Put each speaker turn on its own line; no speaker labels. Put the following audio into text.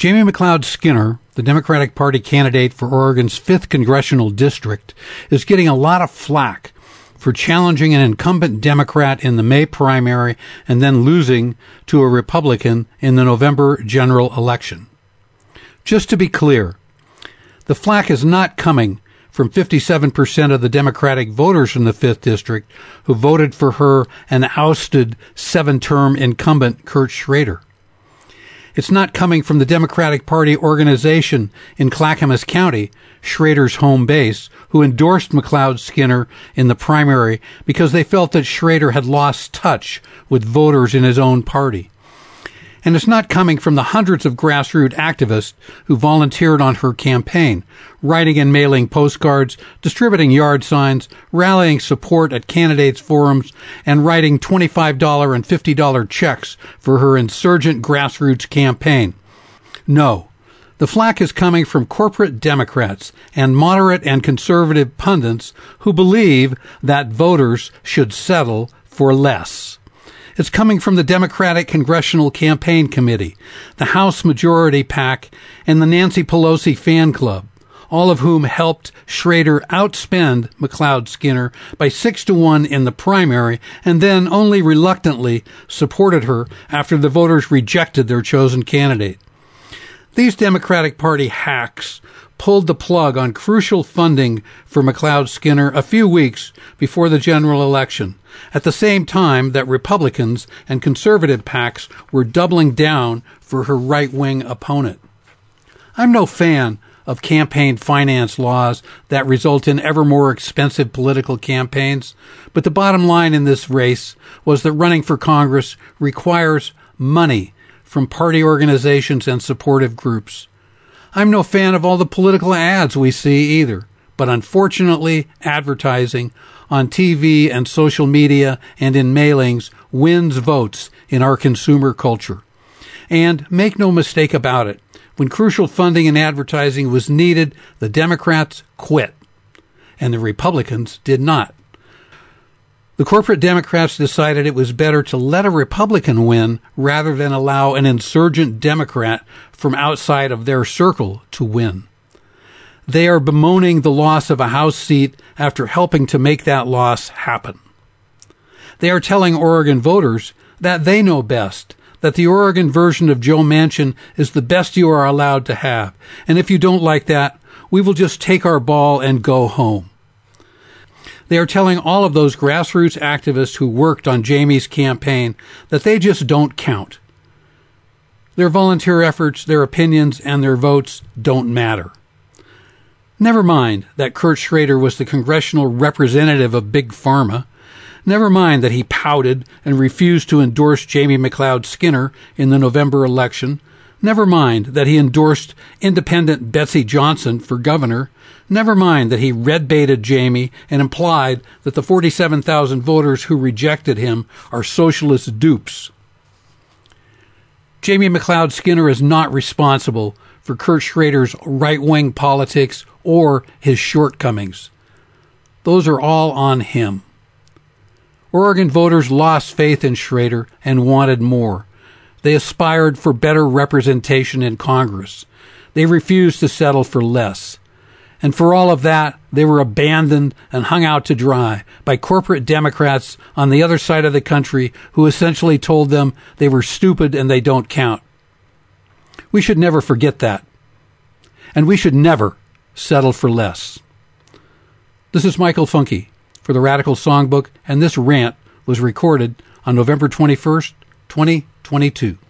Jamie McLeod Skinner, the Democratic Party candidate for Oregon's 5th congressional district, is getting a lot of flack for challenging an incumbent Democrat in the May primary and then losing to a Republican in the November general election. Just to be clear, the flack is not coming from 57% of the Democratic voters in the 5th District who voted for her and ousted seven term incumbent Kurt Schrader. It's not coming from the Democratic Party organization in Clackamas County, Schrader's home base, who endorsed McLeod Skinner in the primary because they felt that Schrader had lost touch with voters in his own party and it's not coming from the hundreds of grassroots activists who volunteered on her campaign, writing and mailing postcards, distributing yard signs, rallying support at candidates' forums, and writing $25 and $50 checks for her insurgent grassroots campaign. No. The flack is coming from corporate Democrats and moderate and conservative pundits who believe that voters should settle for less. It's coming from the Democratic Congressional Campaign Committee, the House Majority PAC, and the Nancy Pelosi Fan Club, all of whom helped Schrader outspend McLeod Skinner by six to one in the primary and then only reluctantly supported her after the voters rejected their chosen candidate. These Democratic Party hacks pulled the plug on crucial funding for McLeod Skinner a few weeks before the general election, at the same time that Republicans and conservative PACs were doubling down for her right wing opponent. I'm no fan of campaign finance laws that result in ever more expensive political campaigns, but the bottom line in this race was that running for Congress requires money from party organizations and supportive groups. I'm no fan of all the political ads we see either, but unfortunately, advertising on TV and social media and in mailings wins votes in our consumer culture. And make no mistake about it, when crucial funding and advertising was needed, the Democrats quit, and the Republicans did not. The corporate Democrats decided it was better to let a Republican win rather than allow an insurgent Democrat from outside of their circle to win. They are bemoaning the loss of a House seat after helping to make that loss happen. They are telling Oregon voters that they know best, that the Oregon version of Joe Manchin is the best you are allowed to have. And if you don't like that, we will just take our ball and go home. They are telling all of those grassroots activists who worked on Jamie's campaign that they just don't count. Their volunteer efforts, their opinions, and their votes don't matter. Never mind that Kurt Schrader was the congressional representative of Big Pharma. Never mind that he pouted and refused to endorse Jamie McLeod Skinner in the November election. Never mind that he endorsed independent Betsy Johnson for governor. Never mind that he red baited Jamie and implied that the 47,000 voters who rejected him are socialist dupes. Jamie McLeod Skinner is not responsible for Kurt Schrader's right wing politics or his shortcomings. Those are all on him. Oregon voters lost faith in Schrader and wanted more. They aspired for better representation in Congress. They refused to settle for less. And for all of that, they were abandoned and hung out to dry by corporate Democrats on the other side of the country who essentially told them they were stupid and they don't count. We should never forget that. And we should never settle for less. This is Michael Funky for the Radical Songbook, and this rant was recorded on November 21st, 2022.